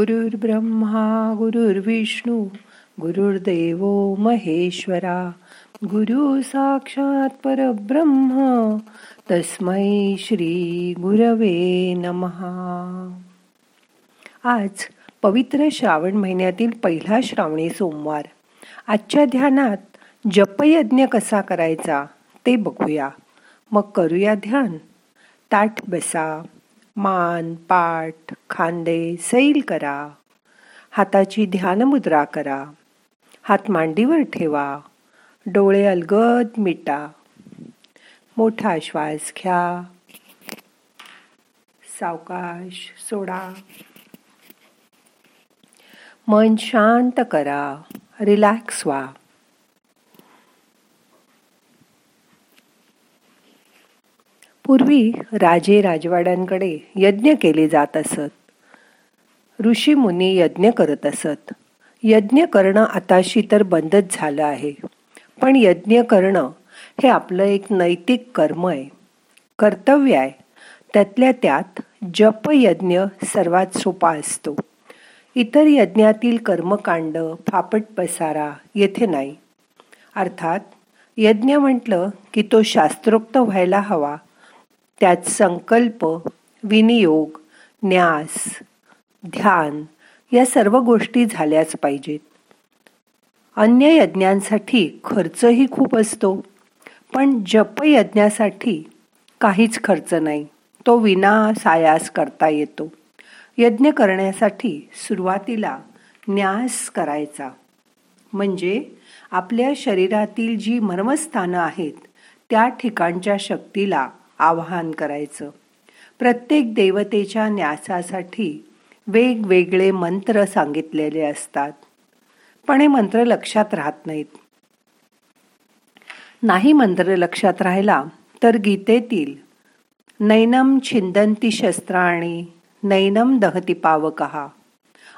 गुरुर्ब्रह्मा गुरुर्विष्णू गुरुर्देव महेश्वरा गुरु साक्षात परब्रह्म तस्मै श्री गुरवे नमहा आज पवित्र श्रावण महिन्यातील पहिला श्रावणी सोमवार. आजच्या ध्यानात जपयज्ञ कसा करायचा ते बघूया. मग करूया ध्यान. ताठ बसा. मान पाठ खांदे सैल करा. हाताची ध्यानमुद्रा करा. हात मांडीवर ठेवा. डोळे अलगद मिटा. मोठा श्वास घ्या. सावकाश सोडा. मन शांत करा. रिलॅक्स व्हा. पूर्वी राजे राजवाड्यांकडे यज्ञ केले जात असत. ऋषी मुनी यज्ञ करत असत. यज्ञ करणं आताशी तर बंदच झालं आहे. पण यज्ञ करणं हे आपलं एक नैतिक कर्म आहे. कर्तव्य आहे. त्यातल्या त्यात जप यज्ञ सर्वात सोपा असतो. इतर यज्ञातील कर्मकांड फापट पसारा येथे नाही. अर्थात यज्ञ म्हटलं की तो शास्त्रोक्त व्हायला हवा त्यात संकल्प विनियोग न्यास ध्यान या सर्व गोष्टी झाल्याच पाहिजेत. अन्य यज्ञांसाठी खर्चही खूप असतो पण जपयज्ञासाठी काहीच खर्च नाही. तो विना सायास करता येतो. यज्ञ करण्यासाठी सुरुवातीला न्यास करायचा. म्हणजे आपल्या शरीरातील जी मर्मस्थानं आहेत त्या ठिकाणच्या शक्तीला आवाहन करायचं. प्रत्येक देवतेच्या न्यासासाठी वेगवेगळे मंत्र सांगितलेले असतात. पण हे मंत्र लक्षात राहत नाहीत. नाही मंत्र लक्षात राहिला तर गीतेतील नैनम छिंदंती शस्त्राणी नैनम दहती पावकहा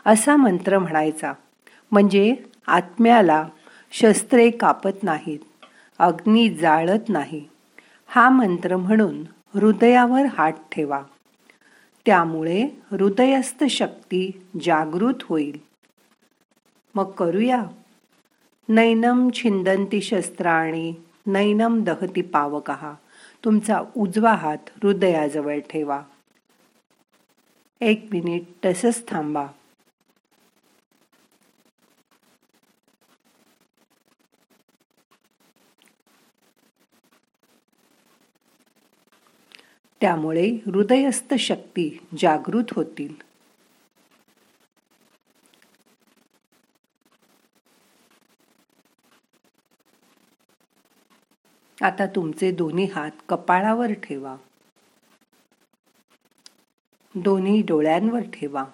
असा मंत्र म्हणायचा. म्हणजे आत्म्याला शस्त्रे कापत नाहीत अग्नी जाळत नाही. हा मंत्र म्हणून हृदयावर हात ठेवा. त्यामुळे हृदयस्थ शक्ती जागृत होईल. मग करूया. नैनम छिंदंती शस्त्राणी नैनम दहती पावकहा तुमचा उजवा हात हृदयाजवळ ठेवा. एक मिनिट तसंच थांबा. त्यामुळे हृदयस्थ शक्ती जागृत होतील. आता तुमचे दोन्ही हात कपाळावर ठेवा. दोन्ही डोळ्यांवर ठेवा.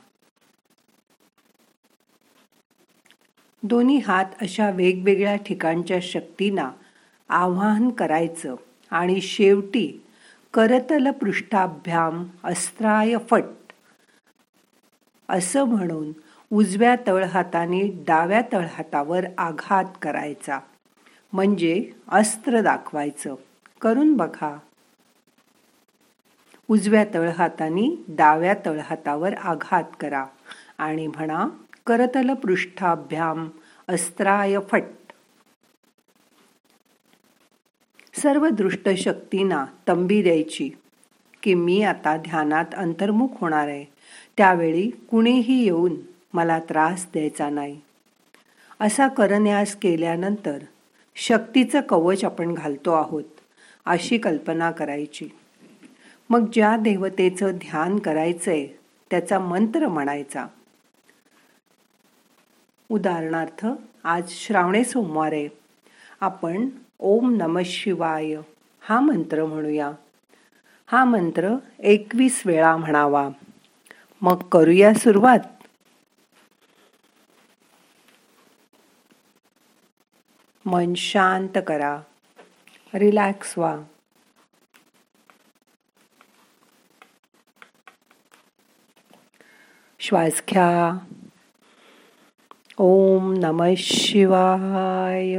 दोन्ही हात अशा वेगवेगळ्या ठिकाणच्या शक्तींना आवाहन करायचं आणि शेवटी करतल पृष्ठाभ्याम अस्त्राय फट. असं म्हणून उजव्या तळहाताने डाव्या तळहातावर आघात करायचा. म्हणजे अस्त्र दाखवायचं. करून बघा. उजव्या तळहाताने डाव्या तळहातावर आघात करा आणि म्हणा करतल पृष्ठाभ्याम अस्त्राय फट. सर्व दृष्टशक्तींना तंबी द्यायची की मी आता ध्यानात अंतर्मुख होणार आहे. त्यावेळी कुणीही येऊन मला त्रास द्यायचा नाही. असा करन्यास केल्यानंतर शक्तीचं कवच आपण घालतो आहोत अशी कल्पना करायची. मग ज्या देवतेचं ध्यान करायचंय त्याचा मंत्र म्हणायचा. उदाहरणार्थ आज श्रावणे सोमवार आहे. आपण ओम नम शिवाय. हा मंत्र म्हणूया. हा मंत्र एकवीस वेळा म्हणावा. मग करूया सुरुवात. मन शांत करा. रिलॅक्स व्हा. श्वास घ्या. ओम नम शिवाय.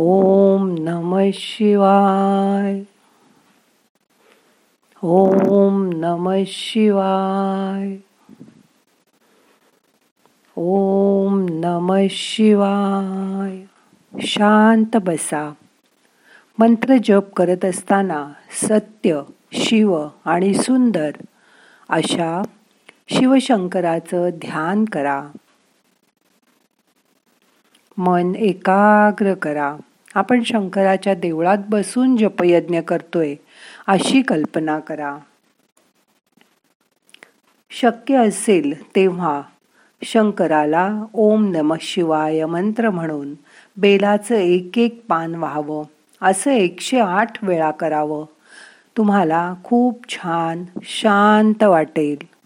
ओम नम शिवाय। ओम नम शिवाय। ओम नम शिवाय। शांत बसा। मंत्र जप करत असताना सत्य शिव आणि सुंदर अशा शिवशंकराचं ध्यान करा. मन एकाग्र करा. आपण शंकराच्या देवळात बसून जपयज्ञ करतोय अशी कल्पना करा. शक्य असेल तेव्हा शंकराला ओम नम शिवाय मंत्र म्हणून बेलाचं एक एक पान व्हावं असं एकशे आठ वेळा करावं. तुम्हाला खूप छान शांत वाटेल.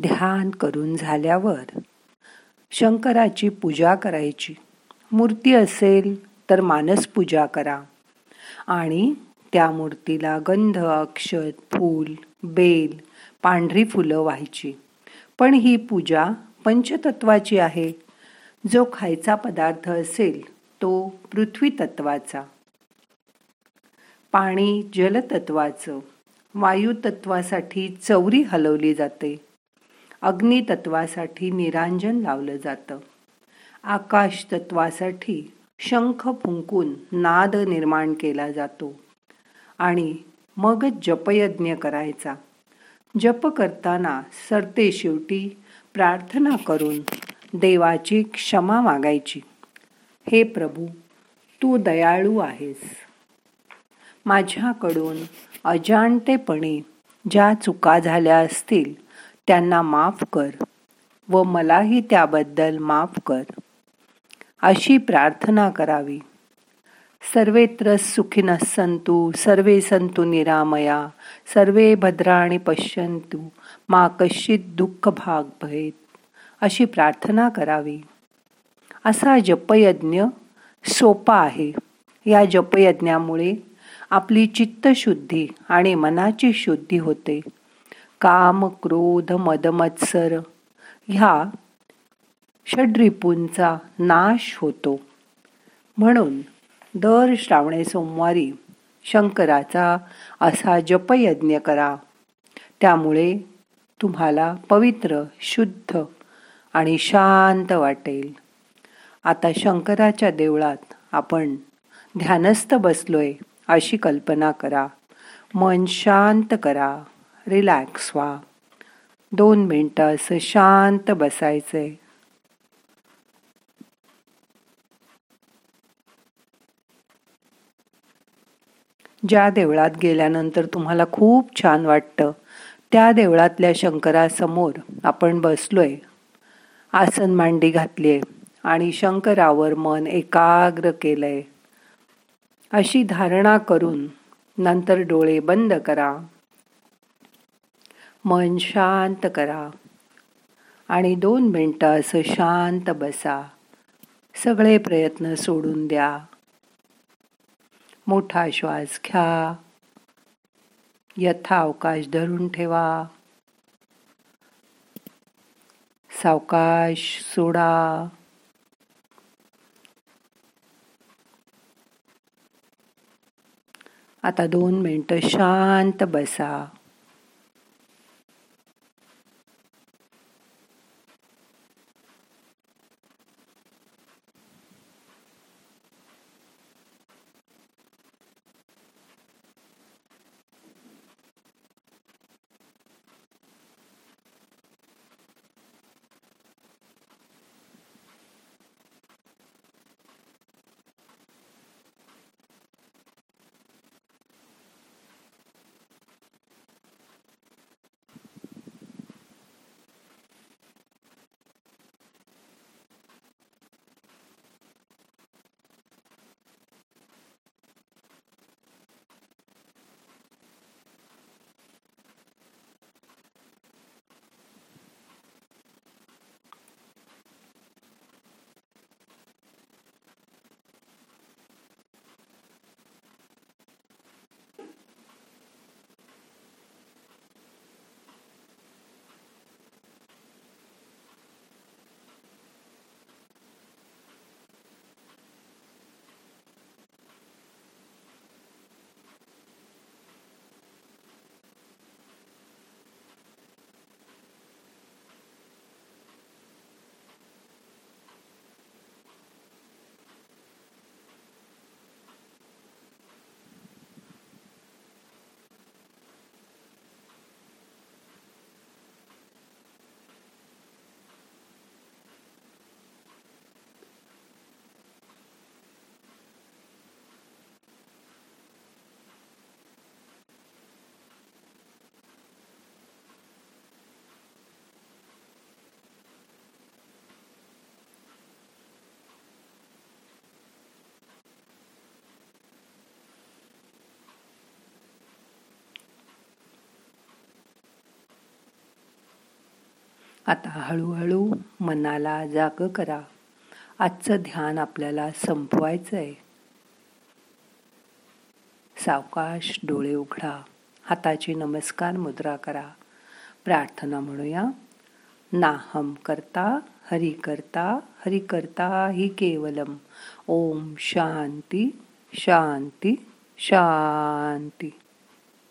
ध्यान करून झाल्यावर शंकराची पूजा करायची. मूर्ती असेल तर मानस पूजा करा. आणि त्या मूर्तीला गंध अक्षत फूल बेल पांढरी फुलं व्हायची. पण ही पूजा पंचतत्वाची आहे. जो खायचा पदार्थ असेल तो पृथ्वी तत्वाचा पाणी जलतत्वाचं. वायुतत्वासाठी चौरी हलवली जाते. अग्नितत्वासाठी निरांजन लावलं जातं. आकाश तत्वासाठी शंख फुंकून नाद निर्माण केला जातो. आणि मग जपयज्ञ करायचा. जप करताना सरते शेवटी प्रार्थना करून देवाची क्षमा मागायची. हे प्रभू तू दयाळू आहेस. माझ्याकडून अजाणतेपणे ज्या चुका झाल्या असतील त्यांना माफ कर व मलाही त्याबद्दल माफ कर. अशी प्रार्थना करावी. सर्वेत्र सुखिन संतु सर्वे संतु निरामया सर्वे भद्राणी पश्यंतु मा कश्चित दुःख भाग भयत अशी प्रार्थना करावी. असा जपयज्ञ सोपा आहे. या जपयज्ञामुळे आपली चित्तशुद्धी आणि मनाची शुद्धी होते. काम क्रोध मदमत्सर. ह्या षड्रिपूंचा नाश होतो. म्हणून दर श्रावणे सोमवारी शंकराचा असा जपयज्ञ करा. त्यामुळे तुम्हाला पवित्र शुद्ध आणि शांत वाटेल. आता शंकराच्या देवळात आपण ध्यानस्थ बसलोय अशी कल्पना करा. मन शांत करा. रिलॅक्स व्हा दोन मिनटं असं शांत बसायचंय. ज्या देवळात गेल्यानंतर तुम्हाला खूप छान वाटतं त्या देवळातल्या शंकरासमोर आपण बसलोय. आसन मांडी घातलीय आणि शंकरावर मन एकाग्र केलंय. अशी धारणा करून नंतर डोळे बंद करा. मन शांत करा. आणि दोन मिनटं असं शांत बसा. सगळे प्रयत्न सोडून द्या. मोठा श्वास घ्या. यथा अवकाश धरून ठेवा. सावकाश सोडा. आता दोन मिनटं शांत बसा. आता हळूहळू मनाला जाग करा. आजचं ध्यान आपल्याला संपवायचं आहे सावकाश डोळे उघडा. हाताची नमस्कार मुद्रा करा. प्रार्थना म्हणूया. नाहम करता हरि करता हरि करता हि केवलम. ओम शांती शांती शांती.